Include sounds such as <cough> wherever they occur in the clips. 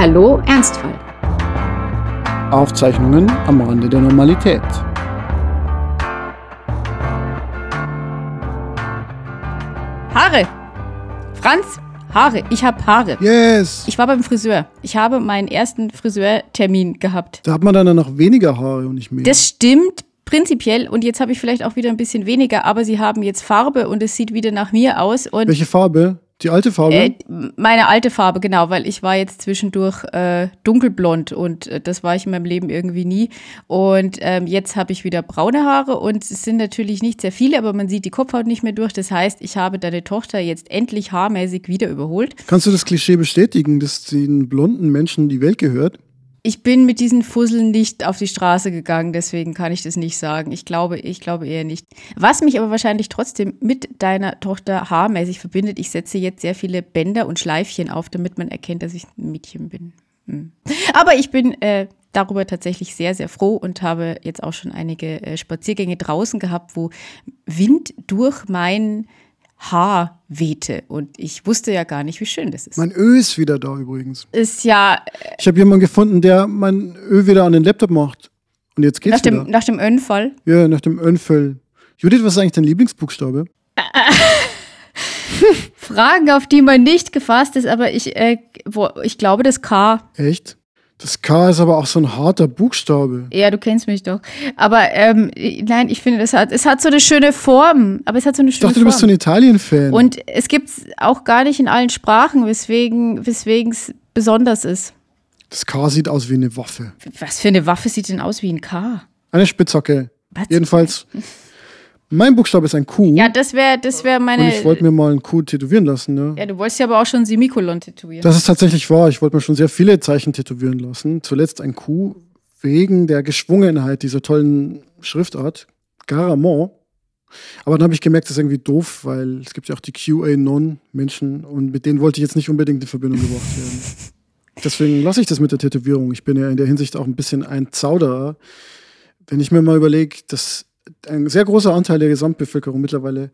Hallo Ernstfall. Aufzeichnungen am Rande der Normalität. Haare. Franz, Haare. Ich habe Haare. Yes! Ich war beim Friseur. Ich habe meinen ersten Friseurtermin gehabt. Da hat man dann noch weniger Haare und nicht mehr. Das stimmt prinzipiell und jetzt habe ich vielleicht auch wieder ein bisschen weniger, aber sie haben jetzt Farbe und es sieht wieder nach mir aus und Welche Farbe? Die alte Farbe? äh, meine alte Farbe genau, weil ich war jetzt zwischendurch äh, dunkelblond und äh, das war ich in meinem Leben irgendwie nie und ähm, jetzt habe ich wieder braune Haare und es sind natürlich nicht sehr viele, aber man sieht die Kopfhaut nicht mehr durch. Das heißt, ich habe deine Tochter jetzt endlich haarmäßig wieder überholt. Kannst du das Klischee bestätigen, dass den blonden Menschen die Welt gehört? Ich bin mit diesen Fusseln nicht auf die Straße gegangen, deswegen kann ich das nicht sagen. Ich glaube, ich glaube eher nicht. Was mich aber wahrscheinlich trotzdem mit deiner Tochter haarmäßig verbindet, ich setze jetzt sehr viele Bänder und Schleifchen auf, damit man erkennt, dass ich ein Mädchen bin. Hm. Aber ich bin äh, darüber tatsächlich sehr, sehr froh und habe jetzt auch schon einige äh, Spaziergänge draußen gehabt, wo Wind durch mein Haar wehte. Und ich wusste ja gar nicht, wie schön das ist. Mein Ö ist wieder da übrigens. ist ja Ich habe jemanden gefunden, der mein Ö wieder an den Laptop macht. Und jetzt geht's nach dem, wieder. nach dem Önfall. Ja, nach dem Önfell. Judith, was ist eigentlich dein Lieblingsbuchstabe? <laughs> Fragen, auf die man nicht gefasst ist, aber ich, äh, wo, ich glaube, das K. Echt? Das K ist aber auch so ein harter Buchstabe. Ja, du kennst mich doch. Aber ähm, nein, ich finde, das hat, es hat so eine schöne Form. Aber es hat so eine Ich schöne dachte, du bist so Form. ein Italien-Fan. Und es gibt es auch gar nicht in allen Sprachen, weswegen es besonders ist. Das K sieht aus wie eine Waffe. Was für eine Waffe sieht denn aus wie ein K? Eine Spitzhacke. Was? Jedenfalls, <laughs> mein Buchstabe ist ein Q. Ja, das wäre das wär und meine. ich wollte mir mal ein Q tätowieren lassen. Ne? ja, du wolltest ja aber auch schon Semikolon tätowieren. Das ist tatsächlich wahr. Ich wollte mir schon sehr viele Zeichen tätowieren lassen. Zuletzt ein Q wegen der Geschwungenheit dieser tollen Schriftart. Garamond. Aber dann habe ich gemerkt, das ist irgendwie doof, weil es gibt ja auch die QA-Non-Menschen und mit denen wollte ich jetzt nicht unbedingt in Verbindung gebracht werden. <laughs> Deswegen lasse ich das mit der Tätowierung. Ich bin ja in der Hinsicht auch ein bisschen ein Zauderer. Wenn ich mir mal überlege, dass ein sehr großer Anteil der Gesamtbevölkerung mittlerweile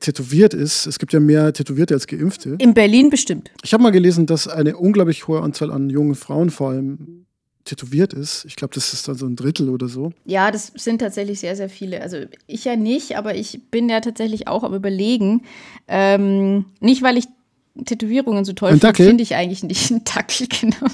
tätowiert ist. Es gibt ja mehr Tätowierte als Geimpfte. in Berlin bestimmt. Ich habe mal gelesen, dass eine unglaublich hohe Anzahl an jungen Frauen vor allem tätowiert ist. Ich glaube, das ist dann so ein Drittel oder so. Ja, das sind tatsächlich sehr, sehr viele. Also ich ja nicht, aber ich bin ja tatsächlich auch am Überlegen. Ähm, nicht, weil ich Tätowierungen so toll finde, finde ich eigentlich nicht. Ein Dackel, <laughs> genau.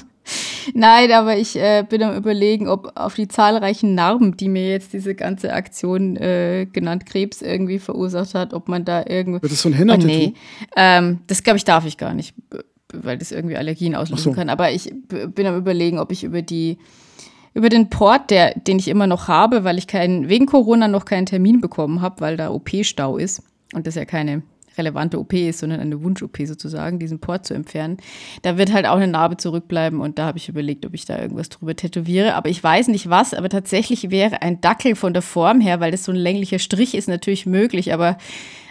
Nein, aber ich äh, bin am Überlegen, ob auf die zahlreichen Narben, die mir jetzt diese ganze Aktion äh, genannt Krebs irgendwie verursacht hat, ob man da irgendwie. Wird das so ein Oh, Henna-Tattoo? nee, ähm, das glaube ich darf ich gar nicht, weil das irgendwie Allergien auslösen so. kann. Aber ich bin am überlegen, ob ich über die über den Port, der, den ich immer noch habe, weil ich keinen, wegen Corona noch keinen Termin bekommen habe, weil da OP-Stau ist und das ja keine relevante OP ist, sondern eine Wunsch-OP sozusagen, diesen Port zu entfernen. Da wird halt auch eine Narbe zurückbleiben und da habe ich überlegt, ob ich da irgendwas drüber tätowiere. Aber ich weiß nicht was, aber tatsächlich wäre ein Dackel von der Form her, weil das so ein länglicher Strich ist, natürlich möglich. Aber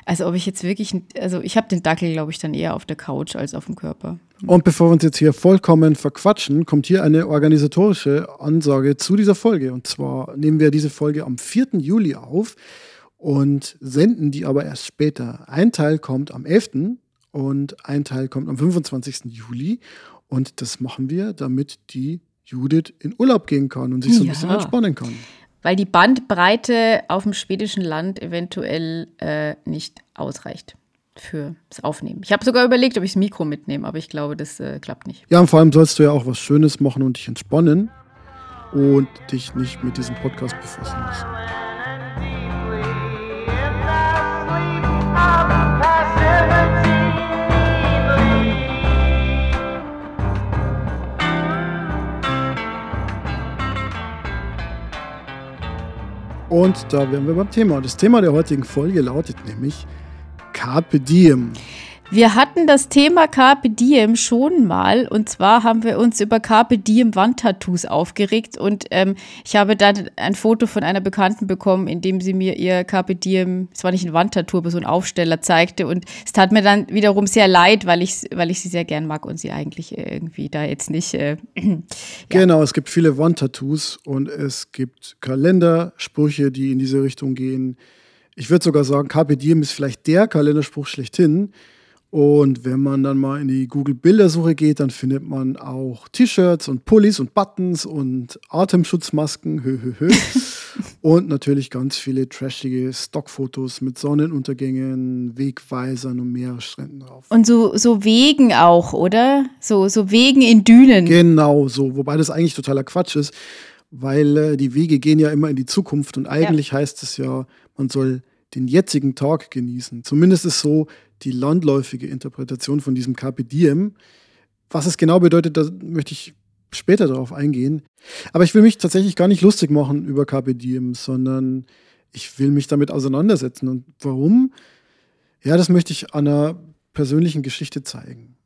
also ob ich jetzt wirklich, also ich habe den Dackel, glaube ich, dann eher auf der Couch als auf dem Körper. Und bevor wir uns jetzt hier vollkommen verquatschen, kommt hier eine organisatorische Ansage zu dieser Folge. Und zwar nehmen wir diese Folge am 4. Juli auf und senden die aber erst später. Ein Teil kommt am 11. und ein Teil kommt am 25. Juli. Und das machen wir, damit die Judith in Urlaub gehen kann und sich so ein Ja. bisschen entspannen kann. Weil die Bandbreite auf dem schwedischen Land eventuell äh, nicht ausreicht fürs Aufnehmen. Ich habe sogar überlegt, ob ich das Mikro mitnehme, aber ich glaube, das äh, klappt nicht. Ja, und vor allem sollst du ja auch was Schönes machen und dich entspannen und dich nicht mit diesem Podcast befassen müssen. Und da wären wir beim Thema. Das Thema der heutigen Folge lautet nämlich Carpe Diem. Wir hatten das Thema Carpe Diem schon mal und zwar haben wir uns über Carpe Diem Wandtattoos aufgeregt und ähm, ich habe dann ein Foto von einer Bekannten bekommen, in dem sie mir ihr Carpe Diem, es war nicht ein Wandtattoo, aber so ein Aufsteller zeigte und es tat mir dann wiederum sehr leid, weil ich, weil ich sie sehr gern mag und sie eigentlich irgendwie da jetzt nicht äh, <clears throat> Genau, es gibt viele Wandtattoos und es gibt Kalendersprüche, die in diese Richtung gehen. Ich würde sogar sagen, Carpe Diem ist vielleicht der Kalenderspruch schlechthin. Und wenn man dann mal in die Google-Bildersuche geht, dann findet man auch T-Shirts und Pullis und Buttons und Atemschutzmasken. Hö, hö, hö. <laughs> und natürlich ganz viele trashige Stockfotos mit Sonnenuntergängen, Wegweisern und Meeresstränden drauf. Und so, so Wegen auch, oder? So, so Wegen in Dünen. Genau so, wobei das eigentlich totaler Quatsch ist, weil äh, die Wege gehen ja immer in die Zukunft und eigentlich ja. heißt es ja, man soll den jetzigen Tag genießen. Zumindest ist so die landläufige Interpretation von diesem Carpe Diem. Was es genau bedeutet, da möchte ich später darauf eingehen. Aber ich will mich tatsächlich gar nicht lustig machen über Carpe Diem, sondern ich will mich damit auseinandersetzen. Und warum? Ja, das möchte ich an einer persönlichen Geschichte zeigen.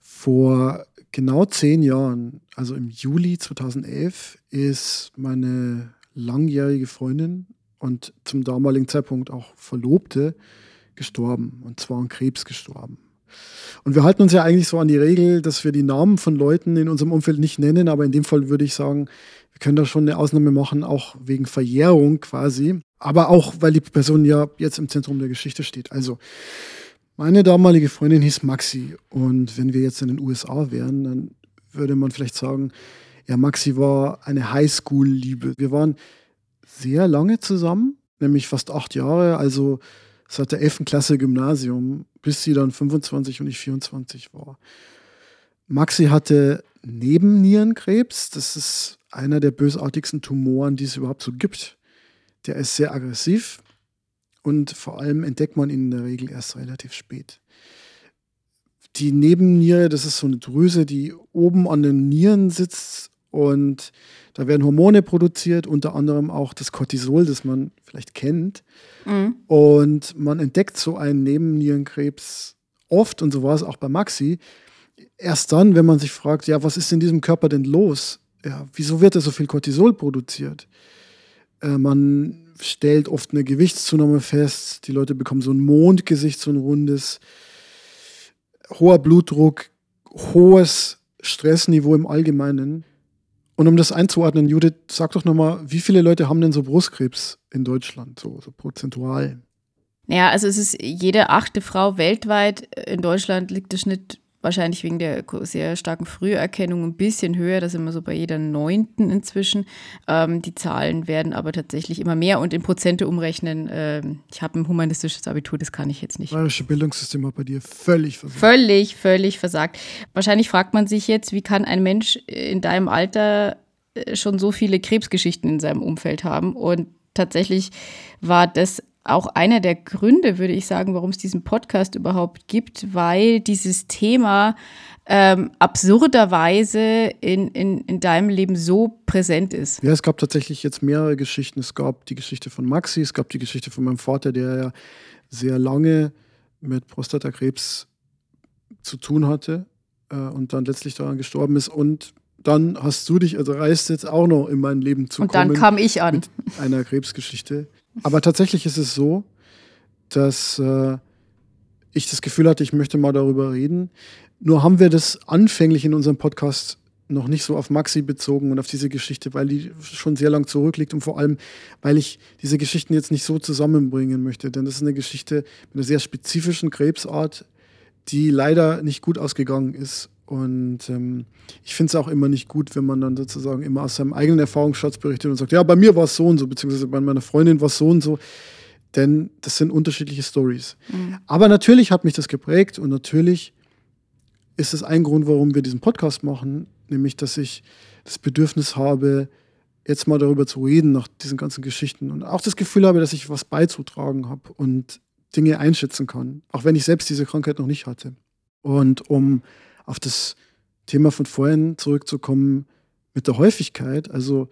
Vor genau zehn Jahren, also im Juli 2011, ist meine langjährige Freundin und zum damaligen Zeitpunkt auch Verlobte gestorben und zwar an Krebs gestorben. Und wir halten uns ja eigentlich so an die Regel, dass wir die Namen von Leuten in unserem Umfeld nicht nennen, aber in dem Fall würde ich sagen, wir können da schon eine Ausnahme machen, auch wegen Verjährung quasi, aber auch, weil die Person ja jetzt im Zentrum der Geschichte steht. Also, meine damalige Freundin hieß Maxi und wenn wir jetzt in den USA wären, dann würde man vielleicht sagen, ja, Maxi war eine Highschool-Liebe. Wir waren sehr lange zusammen, nämlich fast acht Jahre, also seit der 11. Klasse Gymnasium, bis sie dann 25 und ich 24 war. Maxi hatte Nebennierenkrebs. Das ist einer der bösartigsten Tumoren, die es überhaupt so gibt. Der ist sehr aggressiv und vor allem entdeckt man ihn in der Regel erst relativ spät. Die Nebenniere, das ist so eine Drüse, die oben an den Nieren sitzt und da werden Hormone produziert, unter anderem auch das Cortisol, das man vielleicht kennt. Mhm. Und man entdeckt so einen Nebennierenkrebs oft, und so war es auch bei Maxi, erst dann, wenn man sich fragt, ja, was ist in diesem Körper denn los? Ja, wieso wird da so viel Cortisol produziert? Äh, man stellt oft eine Gewichtszunahme fest, die Leute bekommen so ein Mondgesicht, so ein rundes, hoher Blutdruck, hohes Stressniveau im Allgemeinen. Und um das einzuordnen, Judith, sag doch nochmal, wie viele Leute haben denn so Brustkrebs in Deutschland, so, so prozentual? Ja, also es ist jede achte Frau weltweit. In Deutschland liegt der Schnitt wahrscheinlich wegen der sehr starken Früherkennung ein bisschen höher. Da sind wir so bei jeder neunten inzwischen. Ähm, die Zahlen werden aber tatsächlich immer mehr und in Prozente umrechnen. Ähm, ich habe ein humanistisches Abitur, das kann ich jetzt nicht. Das bayerische Bildungssystem hat bei dir völlig versagt. Völlig, völlig versagt. Wahrscheinlich fragt man sich jetzt, wie kann ein Mensch in deinem Alter äh, schon so viele Krebsgeschichten in seinem Umfeld haben? Und tatsächlich war das auch einer der Gründe, würde ich sagen, warum es diesen Podcast überhaupt gibt, weil dieses Thema ähm, absurderweise in, in, in deinem Leben so präsent ist. Ja, es gab tatsächlich jetzt mehrere Geschichten. Es gab die Geschichte von Maxi, es gab die Geschichte von meinem Vater, der ja sehr lange mit Prostatakrebs zu tun hatte äh, und dann letztlich daran gestorben ist. Und dann hast du dich, also reist jetzt auch noch in mein Leben zu und kommen. Dann kam ich an. Mit einer Krebsgeschichte. Aber tatsächlich ist es so, dass äh, ich das Gefühl hatte, ich möchte mal darüber reden. Nur haben wir das anfänglich in unserem Podcast noch nicht so auf Maxi bezogen und auf diese Geschichte, weil die schon sehr lang zurückliegt und vor allem, weil ich diese Geschichten jetzt nicht so zusammenbringen möchte. Denn das ist eine Geschichte mit einer sehr spezifischen Krebsart, die leider nicht gut ausgegangen ist. Und ähm, ich finde es auch immer nicht gut, wenn man dann sozusagen immer aus seinem eigenen Erfahrungsschatz berichtet und sagt, ja, bei mir war es so und so, beziehungsweise bei meiner Freundin war es so und so. Denn das sind unterschiedliche Stories. Mhm. Aber natürlich hat mich das geprägt und natürlich ist es ein Grund, warum wir diesen Podcast machen, nämlich dass ich das Bedürfnis habe, jetzt mal darüber zu reden nach diesen ganzen Geschichten und auch das Gefühl habe, dass ich was beizutragen habe und Dinge einschätzen kann, auch wenn ich selbst diese Krankheit noch nicht hatte. Und um auf das Thema von vorhin zurückzukommen mit der Häufigkeit. Also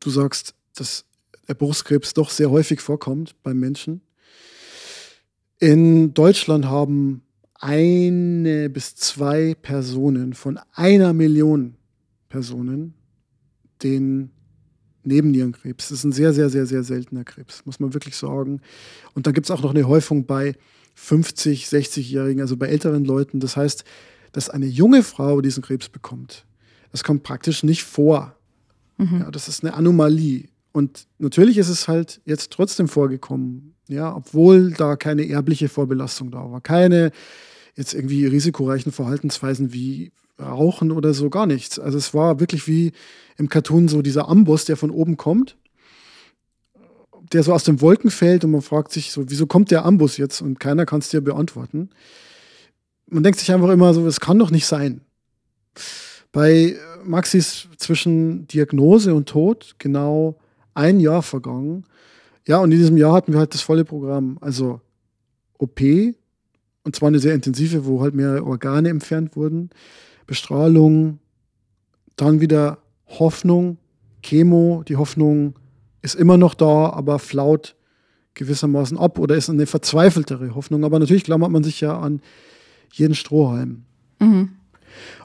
du sagst, dass der Brustkrebs doch sehr häufig vorkommt beim Menschen. In Deutschland haben eine bis zwei Personen von einer Million Personen den Nebennierenkrebs. Das ist ein sehr, sehr, sehr, sehr seltener Krebs, muss man wirklich sagen. Und dann gibt es auch noch eine Häufung bei 50, 60-Jährigen, also bei älteren Leuten. Das heißt, dass eine junge Frau diesen Krebs bekommt. Das kommt praktisch nicht vor. Mhm. Ja, das ist eine Anomalie. Und natürlich ist es halt jetzt trotzdem vorgekommen, ja, obwohl da keine erbliche Vorbelastung da war, keine jetzt irgendwie risikoreichen Verhaltensweisen wie Rauchen oder so, gar nichts. Also es war wirklich wie im Cartoon so dieser Amboss, der von oben kommt, der so aus den Wolken fällt und man fragt sich so, wieso kommt der Amboss jetzt und keiner kann es dir beantworten. Man denkt sich einfach immer so, es kann doch nicht sein. Bei Maxi ist zwischen Diagnose und Tod genau ein Jahr vergangen. Ja, und in diesem Jahr hatten wir halt das volle Programm. Also OP, und zwar eine sehr intensive, wo halt mehrere Organe entfernt wurden, Bestrahlung, dann wieder Hoffnung, Chemo. Die Hoffnung ist immer noch da, aber flaut gewissermaßen ab oder ist eine verzweifeltere Hoffnung. Aber natürlich klammert man sich ja an jeden Strohhalm. Mhm.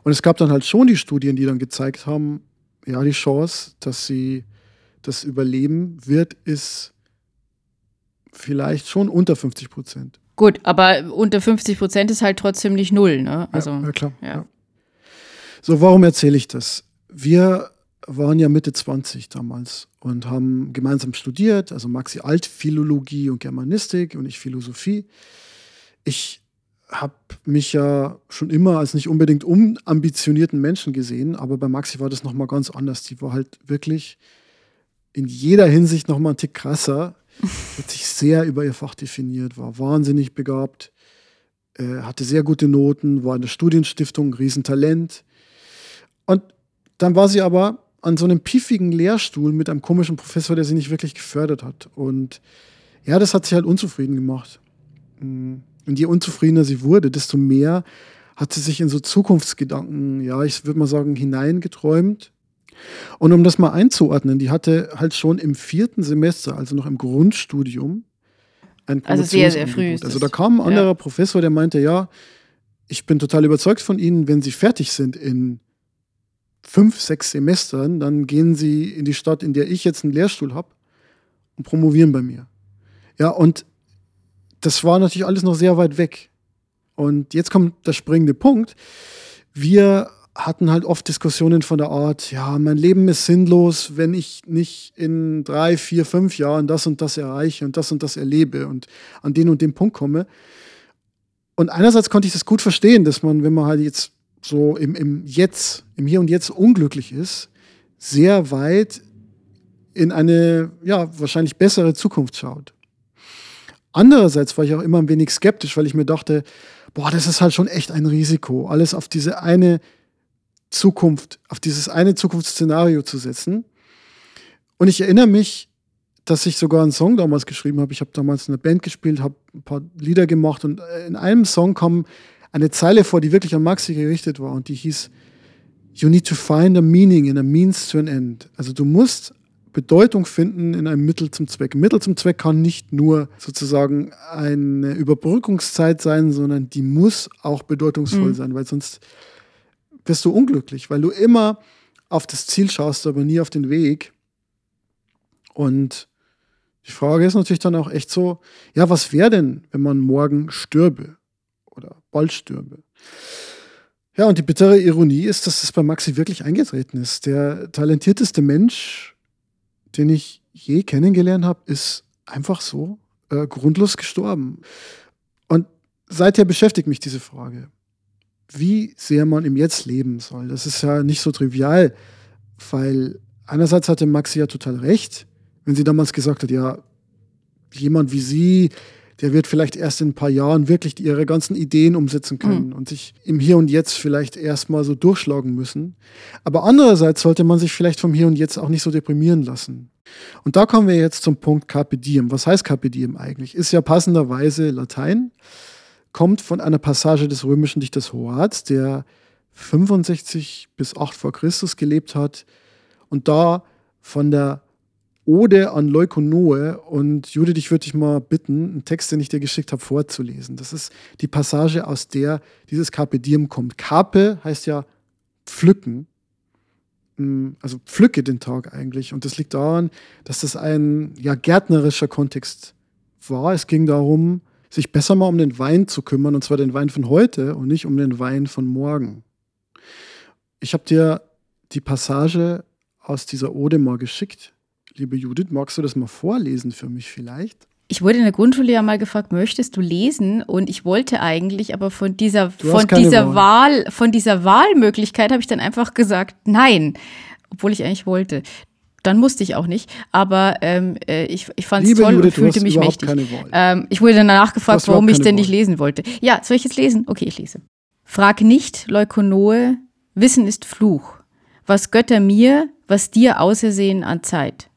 Und es gab dann halt schon die Studien, die dann gezeigt haben, ja, die Chance, dass sie das überleben wird, ist vielleicht schon unter 50 Prozent. Gut, aber unter 50 Prozent ist halt trotzdem nicht null, ne? Also, ja, ja klar. Ja. Ja. So, warum erzähle ich das? Wir waren ja Mitte 20 damals und haben gemeinsam studiert, also Maxi Altphilologie und Germanistik und ich Philosophie. Ich habe mich ja schon immer als nicht unbedingt unambitionierten Menschen gesehen, aber bei Maxi war das nochmal ganz anders. Die war halt wirklich in jeder Hinsicht nochmal ein Tick krasser. <laughs> Hat sich sehr über ihr Fach definiert, war wahnsinnig begabt, äh, hatte sehr gute Noten, war in der Studienstiftung, Riesentalent. Und dann war sie aber an so einem piefigen Lehrstuhl mit einem komischen Professor, der sie nicht wirklich gefördert hat. Und ja, das hat sie halt unzufrieden gemacht. Mhm. Und je unzufriedener sie wurde, desto mehr hat sie sich in so Zukunftsgedanken, ja, ich würde mal sagen, hineingeträumt. Und um das mal einzuordnen, die hatte halt schon im vierten Semester, also noch im Grundstudium, ein Also sehr, sehr früh. Also da kam ein anderer ja. Professor, der meinte, ja, ich bin total überzeugt von Ihnen, wenn Sie fertig sind in fünf, sechs Semestern, dann gehen Sie in die Stadt, in der ich jetzt einen Lehrstuhl habe und promovieren bei mir. Ja, und das war natürlich alles noch sehr weit weg. Und jetzt kommt der springende Punkt. Wir hatten halt oft Diskussionen von der Art, ja, mein Leben ist sinnlos, wenn ich nicht in drei, vier, fünf Jahren das und das erreiche und das und das erlebe und an den und den Punkt komme. Und einerseits konnte ich das gut verstehen, dass man, wenn man halt jetzt so im, im Jetzt, im Hier und Jetzt unglücklich ist, sehr weit in eine, ja, wahrscheinlich bessere Zukunft schaut. Andererseits war ich auch immer ein wenig skeptisch, weil ich mir dachte, boah, das ist halt schon echt ein Risiko, alles auf diese eine Zukunft, auf dieses eine Zukunftsszenario zu setzen. Und ich erinnere mich, dass ich sogar einen Song damals geschrieben habe. Ich habe damals in einer Band gespielt, habe ein paar Lieder gemacht und in einem Song kam eine Zeile vor, die wirklich an Maxi gerichtet war und die hieß You need to find a meaning in a means to an end. Also du musst Bedeutung finden in einem Mittel zum Zweck. Mittel zum Zweck kann nicht nur sozusagen eine Überbrückungszeit sein, sondern die muss auch bedeutungsvoll mhm. sein, weil sonst wirst du unglücklich, weil du immer auf das Ziel schaust, aber nie auf den Weg. Und die Frage ist natürlich dann auch echt so, ja, was wäre denn, wenn man morgen stürbe oder bald stürbe? Ja, und die bittere Ironie ist, dass es bei Maxi wirklich eingetreten ist. Der talentierteste Mensch den ich je kennengelernt habe, ist einfach so äh, grundlos gestorben. Und seither beschäftigt mich diese Frage, wie sehr man im Jetzt leben soll. Das ist ja nicht so trivial, weil einerseits hatte Maxi ja total recht, wenn sie damals gesagt hat, ja, jemand wie sie, der wird vielleicht erst in ein paar Jahren wirklich ihre ganzen Ideen umsetzen können mhm. und sich im Hier und Jetzt vielleicht erstmal so durchschlagen müssen. Aber andererseits sollte man sich vielleicht vom Hier und Jetzt auch nicht so deprimieren lassen. Und da kommen wir jetzt zum Punkt Carpe Diem. Was heißt Carpe Diem eigentlich? Ist ja passenderweise Latein, kommt von einer Passage des römischen Dichters Horaz, der 65 bis 8 vor Christus gelebt hat und da von der Ode an Leukonoe. Und Judith, ich würde dich mal bitten, einen Text, den ich dir geschickt habe, vorzulesen. Das ist die Passage, aus der dieses Carpe Diem kommt. Carpe heißt ja pflücken. Mm, also pflücke den Tag eigentlich. Und das liegt daran, dass das ein ja, gärtnerischer Kontext war. Es ging darum, sich besser mal um den Wein zu kümmern, und zwar den Wein von heute und nicht um den Wein von morgen. Ich habe dir die Passage aus dieser Ode mal geschickt liebe Judith, magst du das mal vorlesen für mich vielleicht? Ich wurde in der Grundschule ja mal gefragt, möchtest du lesen? Und ich wollte eigentlich, aber von dieser, von dieser Wahl. Wahl, von dieser Wahlmöglichkeit habe ich dann einfach gesagt, nein, obwohl ich eigentlich wollte. Dann musste ich auch nicht, aber ähm, äh, ich, ich fand es toll Judith, und fühlte mich mächtig. Ähm, ich wurde danach gefragt, warum ich denn nicht lesen wollte. Ja, soll ich jetzt lesen? Okay, ich lese. Frag nicht, Leukonoe, Wissen ist Fluch. Was Götter mir, was dir ausersehen an Zeit.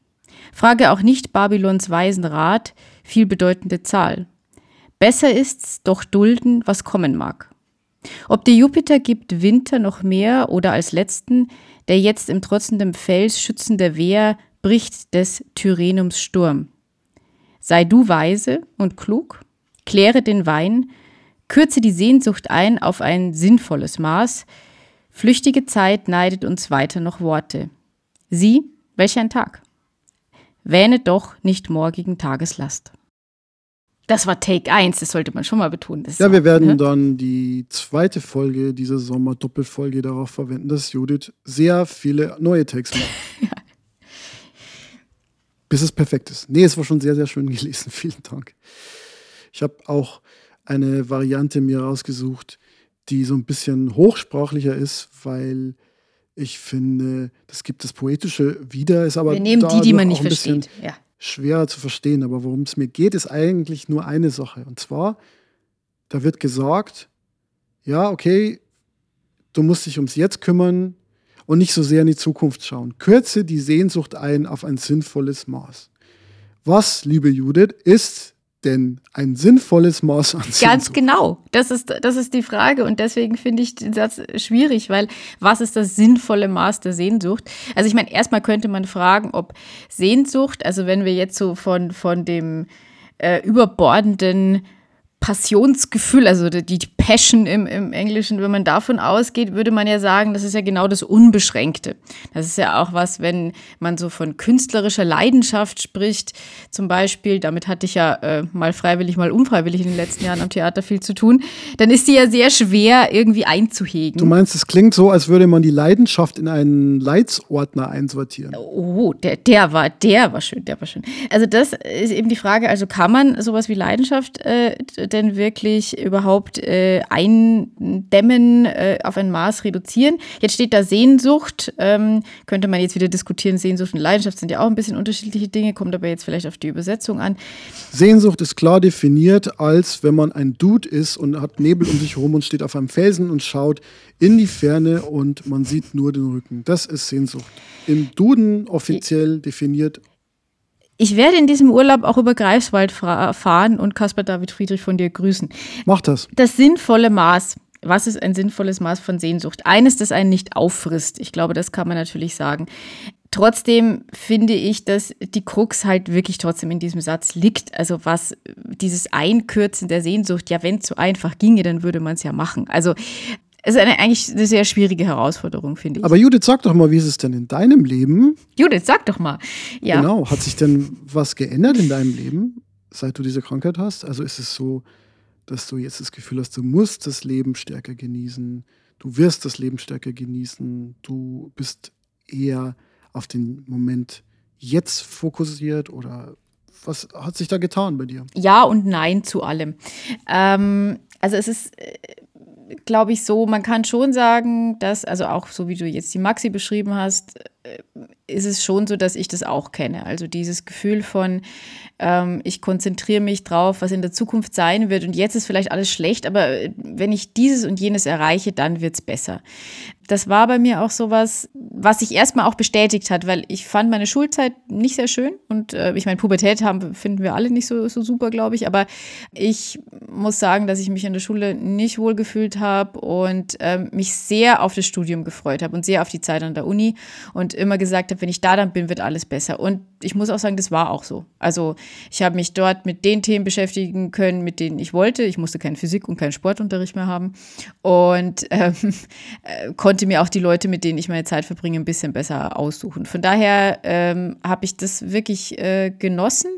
Frage auch nicht Babylons weisen Rat, vielbedeutende Zahl. Besser ist's doch dulden, was kommen mag. Ob dir Jupiter gibt Winter noch mehr oder als letzten, der jetzt im trotzenden Fels schützender Wehr bricht des Tyrrhenums Sturm. Sei du weise und klug, kläre den Wein, kürze die Sehnsucht ein auf ein sinnvolles Maß, flüchtige Zeit neidet uns weiter noch Worte. Sieh, welch ein Tag. Wähne doch nicht morgigen Tageslast. Das war Take 1, das sollte man schon mal betonen. ja, wir werden ne? dann die zweite Folge dieser Sommer-Doppelfolge darauf verwenden, dass Judith sehr viele neue Takes macht. <laughs> ja. Bis es perfekt ist. Nee, es war schon sehr, sehr schön gelesen. <laughs> Vielen Dank. Ich habe auch eine Variante mir rausgesucht, die so ein bisschen hochsprachlicher ist, weil ich finde, das gibt das Poetische wieder, ist aber. Wir nehmen die, die man nicht versteht. Ja. Schwerer zu verstehen. Aber worum es mir geht, ist eigentlich nur eine Sache. Und zwar, da wird gesagt, ja, okay, du musst dich ums Jetzt kümmern und nicht so sehr in die Zukunft schauen. Kürze die Sehnsucht ein auf ein sinnvolles Maß. Was, liebe Judith, ist denn ein sinnvolles Maß an Sehnsucht? Ganz genau. Das ist, das ist die Frage. Und deswegen finde ich den Satz schwierig, weil was ist das sinnvolle Maß der Sehnsucht? Also ich meine, erstmal könnte man fragen, ob Sehnsucht, also wenn wir jetzt so von, von dem äh, überbordenden Passionsgefühl, also die Passion im, im Englischen, wenn man davon ausgeht, würde man ja sagen, das ist ja genau das Unbeschränkte. Das ist ja auch was, wenn man so von künstlerischer Leidenschaft spricht, zum Beispiel, damit hatte ich ja äh, mal freiwillig, mal unfreiwillig in den letzten Jahren am Theater viel zu tun, dann ist die ja sehr schwer irgendwie einzuhegen. Du meinst, es klingt so, als würde man die Leidenschaft in einen Leitsordner einsortieren. Oh, der, der war, der war schön, der war schön. Also das ist eben die Frage, also kann man sowas wie Leidenschaft äh, denn wirklich überhaupt äh, eindämmen, äh, auf ein Maß reduzieren? Jetzt steht da Sehnsucht. Ähm, könnte man jetzt wieder diskutieren, Sehnsucht und Leidenschaft sind ja auch ein bisschen unterschiedliche Dinge, kommt aber jetzt vielleicht auf die Übersetzung an. Sehnsucht ist klar definiert, als wenn man ein Dude ist und hat Nebel um sich herum und steht auf einem Felsen und schaut in die Ferne und man sieht nur den Rücken. Das ist Sehnsucht. Im Duden offiziell definiert ich werde in diesem Urlaub auch über Greifswald fahren und Caspar David Friedrich von dir grüßen. Mach das. Das sinnvolle Maß. Was ist ein sinnvolles Maß von Sehnsucht? Eines, das einen nicht auffrisst. Ich glaube, das kann man natürlich sagen. Trotzdem finde ich, dass die Krux halt wirklich trotzdem in diesem Satz liegt. Also was dieses Einkürzen der Sehnsucht, ja, wenn es so einfach ginge, dann würde man es ja machen. Also ist eine, eigentlich eine sehr schwierige Herausforderung, finde ich. Aber Judith, sag doch mal, wie ist es denn in deinem Leben? Judith, sag doch mal. Ja. Genau. Hat sich denn was geändert in deinem Leben, seit du diese Krankheit hast? Also ist es so, dass du jetzt das Gefühl hast, du musst das Leben stärker genießen, du wirst das Leben stärker genießen, du bist eher auf den Moment jetzt fokussiert oder was hat sich da getan bei dir? Ja und nein zu allem. Ähm, also es ist äh, glaube ich, so, man kann schon sagen, dass, also auch so wie du jetzt die Maxi beschrieben hast, äh, ist es schon so, dass ich das auch kenne. Also dieses Gefühl von, ähm, ich konzentriere mich drauf, was in der Zukunft sein wird und jetzt ist vielleicht alles schlecht, aber äh, wenn ich dieses und jenes erreiche, dann wird es besser. Das war bei mir auch sowas, was sich erstmal auch bestätigt hat, weil ich fand meine Schulzeit nicht sehr schön und äh, ich meine, Pubertät haben, finden wir alle nicht so, so super, glaube ich, aber ich muss sagen, dass ich mich in der Schule nicht wohl gefühlt habe und äh, mich sehr auf das Studium gefreut habe und sehr auf die Zeit an der Uni und immer gesagt habe, wenn ich da dann bin, wird alles besser. Und ich muss auch sagen, das war auch so. Also ich habe mich dort mit den Themen beschäftigen können, mit denen ich wollte. Ich musste keine Physik und keinen Sportunterricht mehr haben und ähm, <laughs> äh, konnte mir auch die Leute, mit denen ich meine Zeit verbringe, ein bisschen besser aussuchen. Von daher ähm, habe ich das wirklich äh, genossen.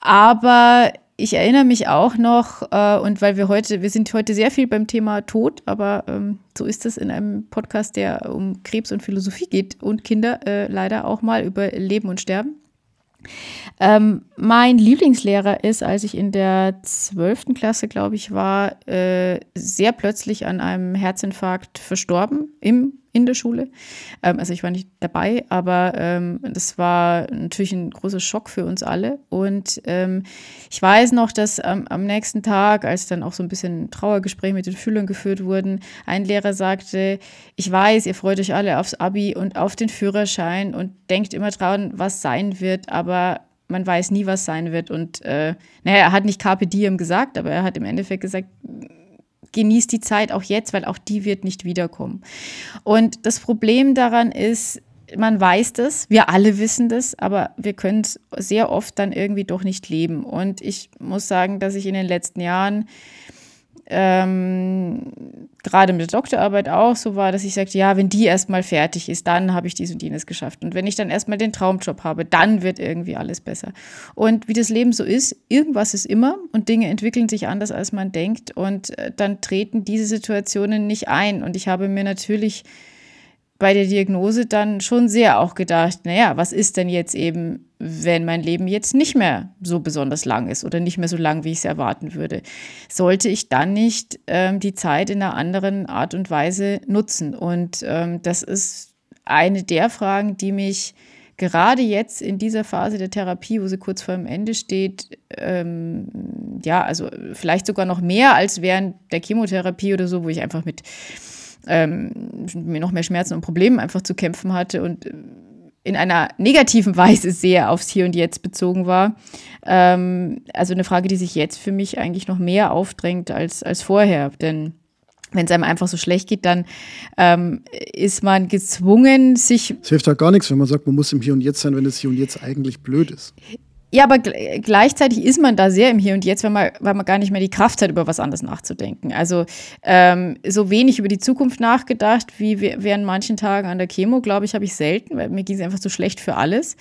Aber ich erinnere mich auch noch, äh, und weil wir heute, wir sind heute sehr viel beim Thema Tod, aber ähm, so ist es in einem Podcast, der um Krebs und Philosophie geht und Kinder äh, leider auch mal über Leben und Sterben. Ähm, mein Lieblingslehrer ist, als ich in der 12. Klasse, glaube ich, war, äh, sehr plötzlich an einem Herzinfarkt verstorben im in der Schule. Ähm, also ich war nicht dabei, aber ähm, das war natürlich ein großer Schock für uns alle. Und ähm, ich weiß noch, dass am nächsten Tag, als dann auch so ein bisschen Trauergespräche mit den Schülern geführt wurden, ein Lehrer sagte, ich weiß, ihr freut euch alle aufs Abi und auf den Führerschein und denkt immer dran, was sein wird, aber man weiß nie, was sein wird. Und äh, naja, er hat nicht Carpe Diem gesagt, aber er hat im Endeffekt gesagt, genießt die Zeit auch jetzt, weil auch die wird nicht wiederkommen. Und das Problem daran ist, man weiß das, wir alle wissen das, aber wir können es sehr oft dann irgendwie doch nicht leben. Und ich muss sagen, dass ich in den letzten Jahren ähm, gerade mit der Doktorarbeit auch so war, dass ich sagte, ja, wenn die erstmal fertig ist, dann habe ich dies und jenes geschafft. Und wenn ich dann erstmal den Traumjob habe, dann wird irgendwie alles besser. Und wie das Leben so ist, irgendwas ist immer und Dinge entwickeln sich anders, als man denkt. Und äh, dann treten diese Situationen nicht ein. Und ich habe mir natürlich bei der Diagnose dann schon sehr auch gedacht, naja, was ist denn jetzt eben, wenn mein Leben jetzt nicht mehr so besonders lang ist oder nicht mehr so lang, wie ich es erwarten würde? Sollte ich dann nicht ähm, die Zeit in einer anderen Art und Weise nutzen? Und ähm, das ist eine der Fragen, die mich gerade jetzt in dieser Phase der Therapie, wo sie kurz vor dem Ende steht, ähm, ja, also vielleicht sogar noch mehr als während der Chemotherapie oder so, wo ich einfach mit ähm, mir noch mehr Schmerzen und Probleme einfach zu kämpfen hatte und äh, in einer negativen Weise sehr aufs Hier und Jetzt bezogen war. Ähm, also eine Frage, die sich jetzt für mich eigentlich noch mehr aufdrängt als, als vorher. Denn wenn es einem einfach so schlecht geht, dann ähm, ist man gezwungen, sich. Es hilft halt gar nichts, wenn man sagt, man muss im Hier und Jetzt sein, wenn das Hier und Jetzt eigentlich blöd ist. Ja, aber gleichzeitig ist man da sehr im Hier und Jetzt, weil man, weil man gar nicht mehr die Kraft hat, über was anderes nachzudenken. Also ähm, so wenig über die Zukunft nachgedacht, wie während manchen Tagen an der Chemo, glaube ich, habe ich selten, weil mir ging es einfach so schlecht für alles.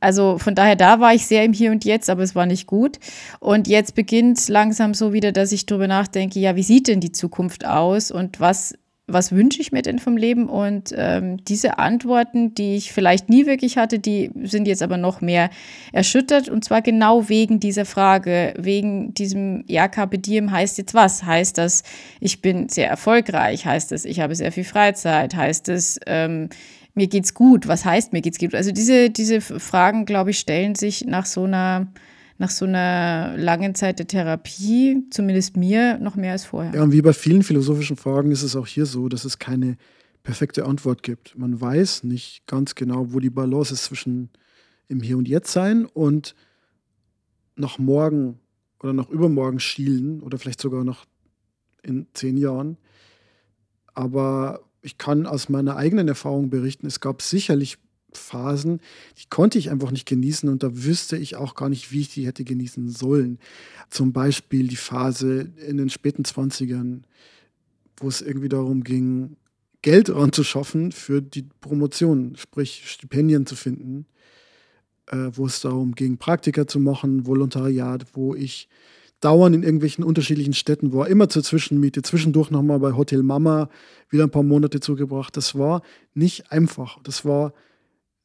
Also von daher, da war ich sehr im Hier und Jetzt, aber es war nicht gut. Und jetzt beginnt langsam so wieder, dass ich darüber nachdenke, ja, wie sieht denn die Zukunft aus und was was wünsche ich mir denn vom Leben? Und ähm, diese Antworten, die ich vielleicht nie wirklich hatte, die sind jetzt aber noch mehr erschüttert. Und zwar genau wegen dieser Frage, wegen diesem, ja, Carpe Diem heißt jetzt was? Heißt das, ich bin sehr erfolgreich? Heißt das, ich habe sehr viel Freizeit? Heißt das, ähm, mir geht's gut? Was heißt mir geht's gut? Also diese, diese Fragen, glaube ich, stellen sich nach so einer nach so einer langen Zeit der Therapie, zumindest mir, noch mehr als vorher. Ja, und wie bei vielen philosophischen Fragen ist es auch hier so, dass es keine perfekte Antwort gibt. Man weiß nicht ganz genau, wo die Balance ist zwischen im Hier und Jetzt sein und nach morgen oder nach übermorgen schielen oder vielleicht sogar noch in zehn Jahren. Aber ich kann aus meiner eigenen Erfahrung berichten, es gab sicherlich Phasen, die konnte ich einfach nicht genießen und da wüsste ich auch gar nicht, wie ich die hätte genießen sollen. Zum Beispiel die Phase in den späten 20ern, wo es irgendwie darum ging, Geld <laughs> ranzuschaffen für die Promotion, sprich Stipendien zu finden, äh, wo es darum ging, Praktika zu machen, Volontariat, wo ich dauernd in irgendwelchen unterschiedlichen Städten war, immer zur Zwischenmiete, zwischendurch nochmal bei Hotel Mama wieder ein paar Monate zugebracht. Das war nicht einfach. Das war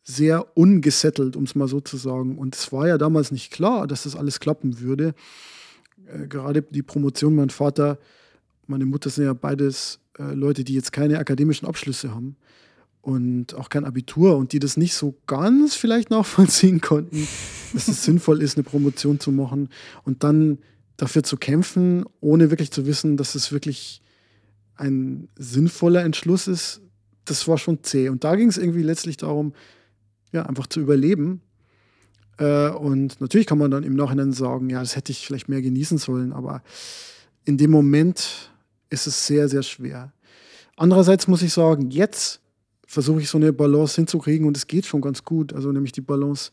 sehr ungesettelt, um es mal so zu sagen. Und es war ja damals nicht klar, dass das alles klappen würde. Äh, gerade die Promotion, mein Vater, meine Mutter sind ja beides äh, Leute, die jetzt keine akademischen Abschlüsse haben und auch kein Abitur und die das nicht so ganz vielleicht nachvollziehen konnten, dass es <laughs> sinnvoll ist, eine Promotion zu machen und dann dafür zu kämpfen, ohne wirklich zu wissen, dass es wirklich ein sinnvoller Entschluss ist, das war schon zäh. Und da ging es irgendwie letztlich darum, ja, einfach zu überleben. Äh, und natürlich kann man dann im Nachhinein sagen, ja, das hätte ich vielleicht mehr genießen sollen, aber in dem Moment ist es sehr, sehr schwer. Andererseits muss ich sagen, jetzt versuche ich so eine Balance hinzukriegen und es geht schon ganz gut. Also nämlich die Balance,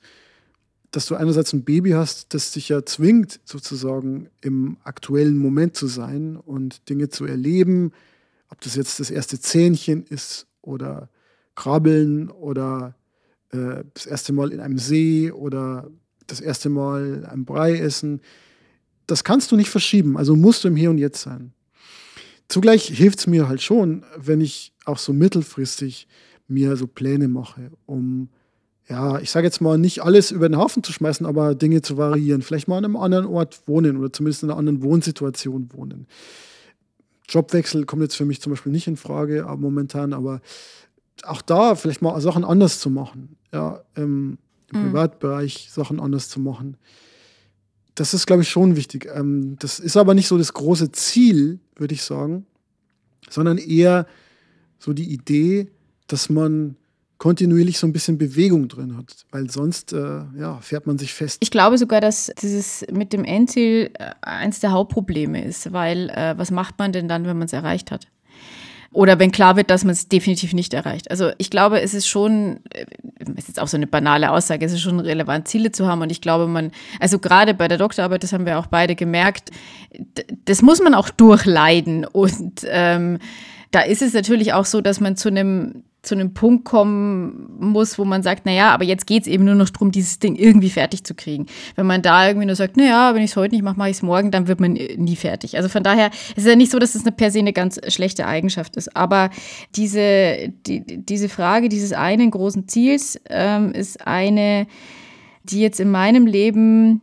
dass du einerseits ein Baby hast, das dich ja zwingt, sozusagen im aktuellen Moment zu sein und Dinge zu erleben, ob das jetzt das erste Zähnchen ist oder Krabbeln oder äh, das erste Mal in einem See oder das erste Mal ein Brei essen. das kannst du nicht verschieben, also musst du im Hier und Jetzt sein. Zugleich hilft es mir halt schon, wenn ich auch so mittelfristig mir so Pläne mache, um, ja, ich sage jetzt mal, nicht alles über den Haufen zu schmeißen, aber Dinge zu variieren. Vielleicht mal an einem anderen Ort wohnen oder zumindest in einer anderen Wohnsituation wohnen. Jobwechsel kommt jetzt für mich zum Beispiel nicht in Frage momentan, aber auch da vielleicht mal Sachen anders zu machen. Ja, ähm, im mhm. Privatbereich Sachen anders zu machen. Das ist, glaube ich, schon wichtig. Ähm, das ist aber nicht so das große Ziel, würde ich sagen, sondern eher so die Idee, dass man kontinuierlich so ein bisschen Bewegung drin hat, weil sonst äh, ja, fährt man sich fest. Ich glaube sogar, dass dieses mit dem Endziel äh, eins der Hauptprobleme ist, weil äh, was macht man denn dann, wenn man es erreicht hat? Oder wenn klar wird, dass man es definitiv nicht erreicht. Also ich glaube, es ist schon, äh, ist jetzt auch so eine banale Aussage, es ist schon relevant, Ziele zu haben. Und ich glaube, man, also gerade bei der Doktorarbeit, das haben wir auch beide gemerkt, das muss man auch durchleiden. Und ähm, da ist es natürlich auch so, dass man zu einem zu einem Punkt kommen muss, wo man sagt, naja, aber jetzt geht es eben nur noch darum, dieses Ding irgendwie fertig zu kriegen. Wenn man da irgendwie nur sagt, naja, wenn ich es heute nicht mache, mache ich es morgen, dann wird man nie fertig. Also von daher ist es ja nicht so, dass es eine per se eine ganz schlechte Eigenschaft ist. Aber diese, die, diese Frage dieses einen großen Ziels ähm, ist eine, die jetzt in meinem Leben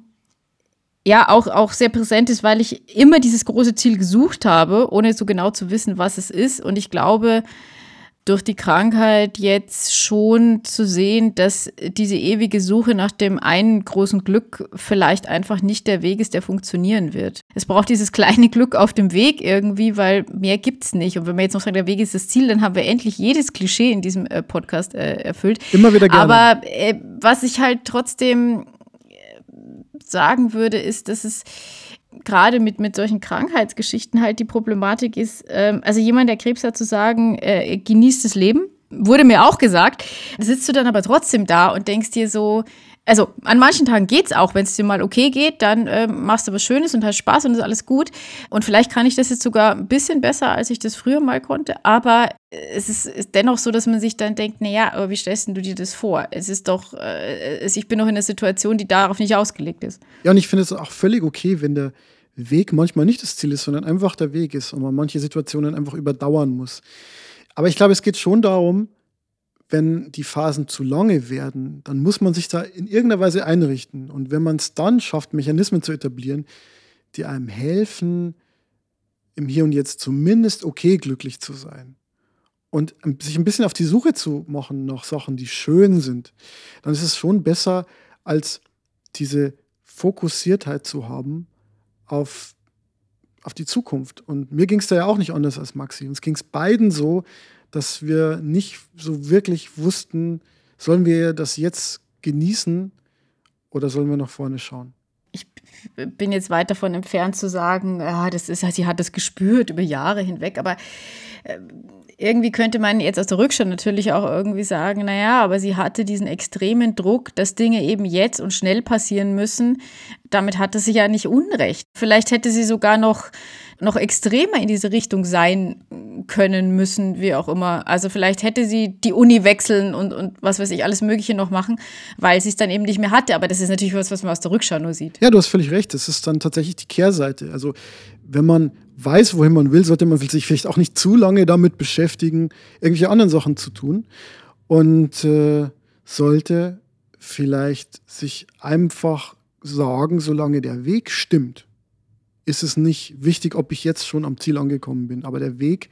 ja auch, auch sehr präsent ist, weil ich immer dieses große Ziel gesucht habe, ohne so genau zu wissen, was es ist. Und ich glaube, durch die Krankheit jetzt schon zu sehen, dass diese ewige Suche nach dem einen großen Glück vielleicht einfach nicht der Weg ist, der funktionieren wird. Es braucht dieses kleine <laughs> Glück auf dem Weg irgendwie, weil mehr gibt es nicht. Und wenn wir jetzt noch sagen, der Weg ist das Ziel, dann haben wir endlich jedes Klischee in diesem äh, Podcast äh, erfüllt. Immer wieder gerne. Aber äh, was ich halt trotzdem äh, sagen würde, ist, dass es gerade mit, mit solchen Krankheitsgeschichten halt die Problematik ist, ähm, also jemand, der Krebs hat, zu sagen, äh, genießt das Leben, wurde mir auch gesagt. sitzt du dann aber trotzdem da und denkst dir so, also an manchen Tagen geht's auch, wenn es dir mal okay geht, dann äh, machst du was Schönes und hast Spaß und ist alles gut. Und vielleicht kann ich das jetzt sogar ein bisschen besser, als ich das früher mal konnte. Aber es ist, ist dennoch so, dass man sich dann denkt, naja, aber wie stellst du dir das vor? Es ist doch, äh, ich bin doch in einer Situation, die darauf nicht ausgelegt ist. Ja, und ich finde es auch völlig okay, wenn der Weg manchmal nicht das Ziel ist, sondern einfach der Weg ist und man manche Situationen einfach überdauern muss. Aber ich glaube, es geht schon darum, wenn die Phasen zu lange werden, dann muss man sich da in irgendeiner Weise einrichten. Und wenn man es dann schafft, Mechanismen zu etablieren, die einem helfen, im Hier und Jetzt zumindest okay glücklich zu sein und sich ein bisschen auf die Suche zu machen nach Sachen, die schön sind, dann ist es schon besser, als diese Fokussiertheit zu haben auf, auf die Zukunft. Und mir ging es da ja auch nicht anders als Maxi. Uns ging es beiden so, dass wir nicht so wirklich wussten, sollen wir das jetzt genießen oder sollen wir nach vorne schauen? Ich bin jetzt weit davon entfernt zu sagen, ja, das ist, sie hat das gespürt über Jahre hinweg, aber äh, irgendwie könnte man jetzt aus der Rückschau natürlich auch irgendwie sagen, naja, aber sie hatte diesen extremen Druck, dass Dinge eben jetzt und schnell passieren müssen. Damit hatte sie ja nicht Unrecht. Vielleicht hätte sie sogar noch noch extremer in diese Richtung sein können müssen, wie auch immer. Also vielleicht hätte sie die Uni wechseln und, und was weiß ich, alles Mögliche noch machen, weil sie es dann eben nicht mehr hatte. Aber das ist natürlich was, was man aus der Rückschau nur sieht. Ja, du hast völlig recht. Das ist dann tatsächlich die Kehrseite. Also wenn man weiß, wohin man will, sollte man sich vielleicht auch nicht zu lange damit beschäftigen, irgendwelche anderen Sachen zu tun. Und äh, sollte vielleicht sich einfach sagen, solange der Weg stimmt, ist es nicht wichtig, ob ich jetzt schon am Ziel angekommen bin. Aber der Weg,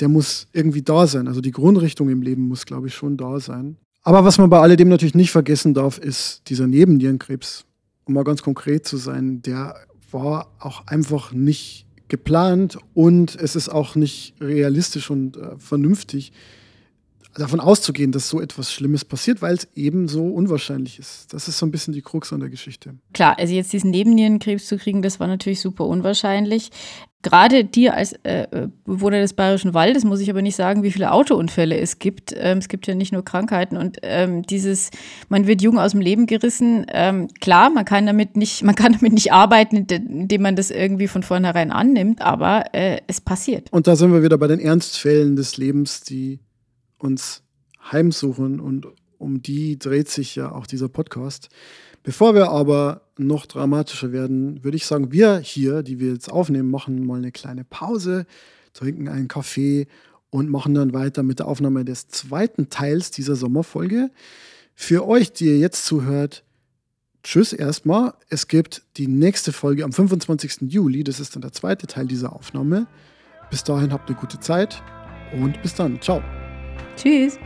der muss irgendwie da sein. Also die Grundrichtung im Leben muss, glaube ich, schon da sein. Aber was man bei alledem natürlich nicht vergessen darf, ist dieser Nebennierenkrebs. Um mal ganz konkret zu sein, der war auch einfach nicht geplant und es ist auch nicht realistisch und äh, vernünftig, davon auszugehen, dass so etwas Schlimmes passiert, weil es eben so unwahrscheinlich ist. Das ist so ein bisschen die Krux an der Geschichte. Klar, also jetzt diesen Nebennierenkrebs zu kriegen, das war natürlich super unwahrscheinlich. Gerade dir als äh, äh, Bewohner des Bayerischen Waldes muss ich aber nicht sagen, wie viele Autounfälle es gibt. Ähm, es gibt ja nicht nur Krankheiten und ähm, dieses, man wird jung aus dem Leben gerissen. Ähm, klar, man kann damit nicht, man kann damit nicht arbeiten, indem man das irgendwie von vornherein annimmt, aber äh, es passiert. Und da sind wir wieder bei den Ernstfällen des Lebens, die uns heimsuchen und um die dreht sich ja auch dieser Podcast. Bevor wir aber noch dramatischer werden, würde ich sagen, wir hier, die wir jetzt aufnehmen, machen mal eine kleine Pause, trinken einen Kaffee und machen dann weiter mit der Aufnahme des zweiten Teils dieser Sommerfolge. Für euch, die ihr jetzt zuhört, tschüss erstmal. Es gibt die nächste Folge am 25. Juli. Das ist dann der zweite Teil dieser Aufnahme. Bis dahin habt eine gute Zeit und bis dann. Ciao. Tschüss.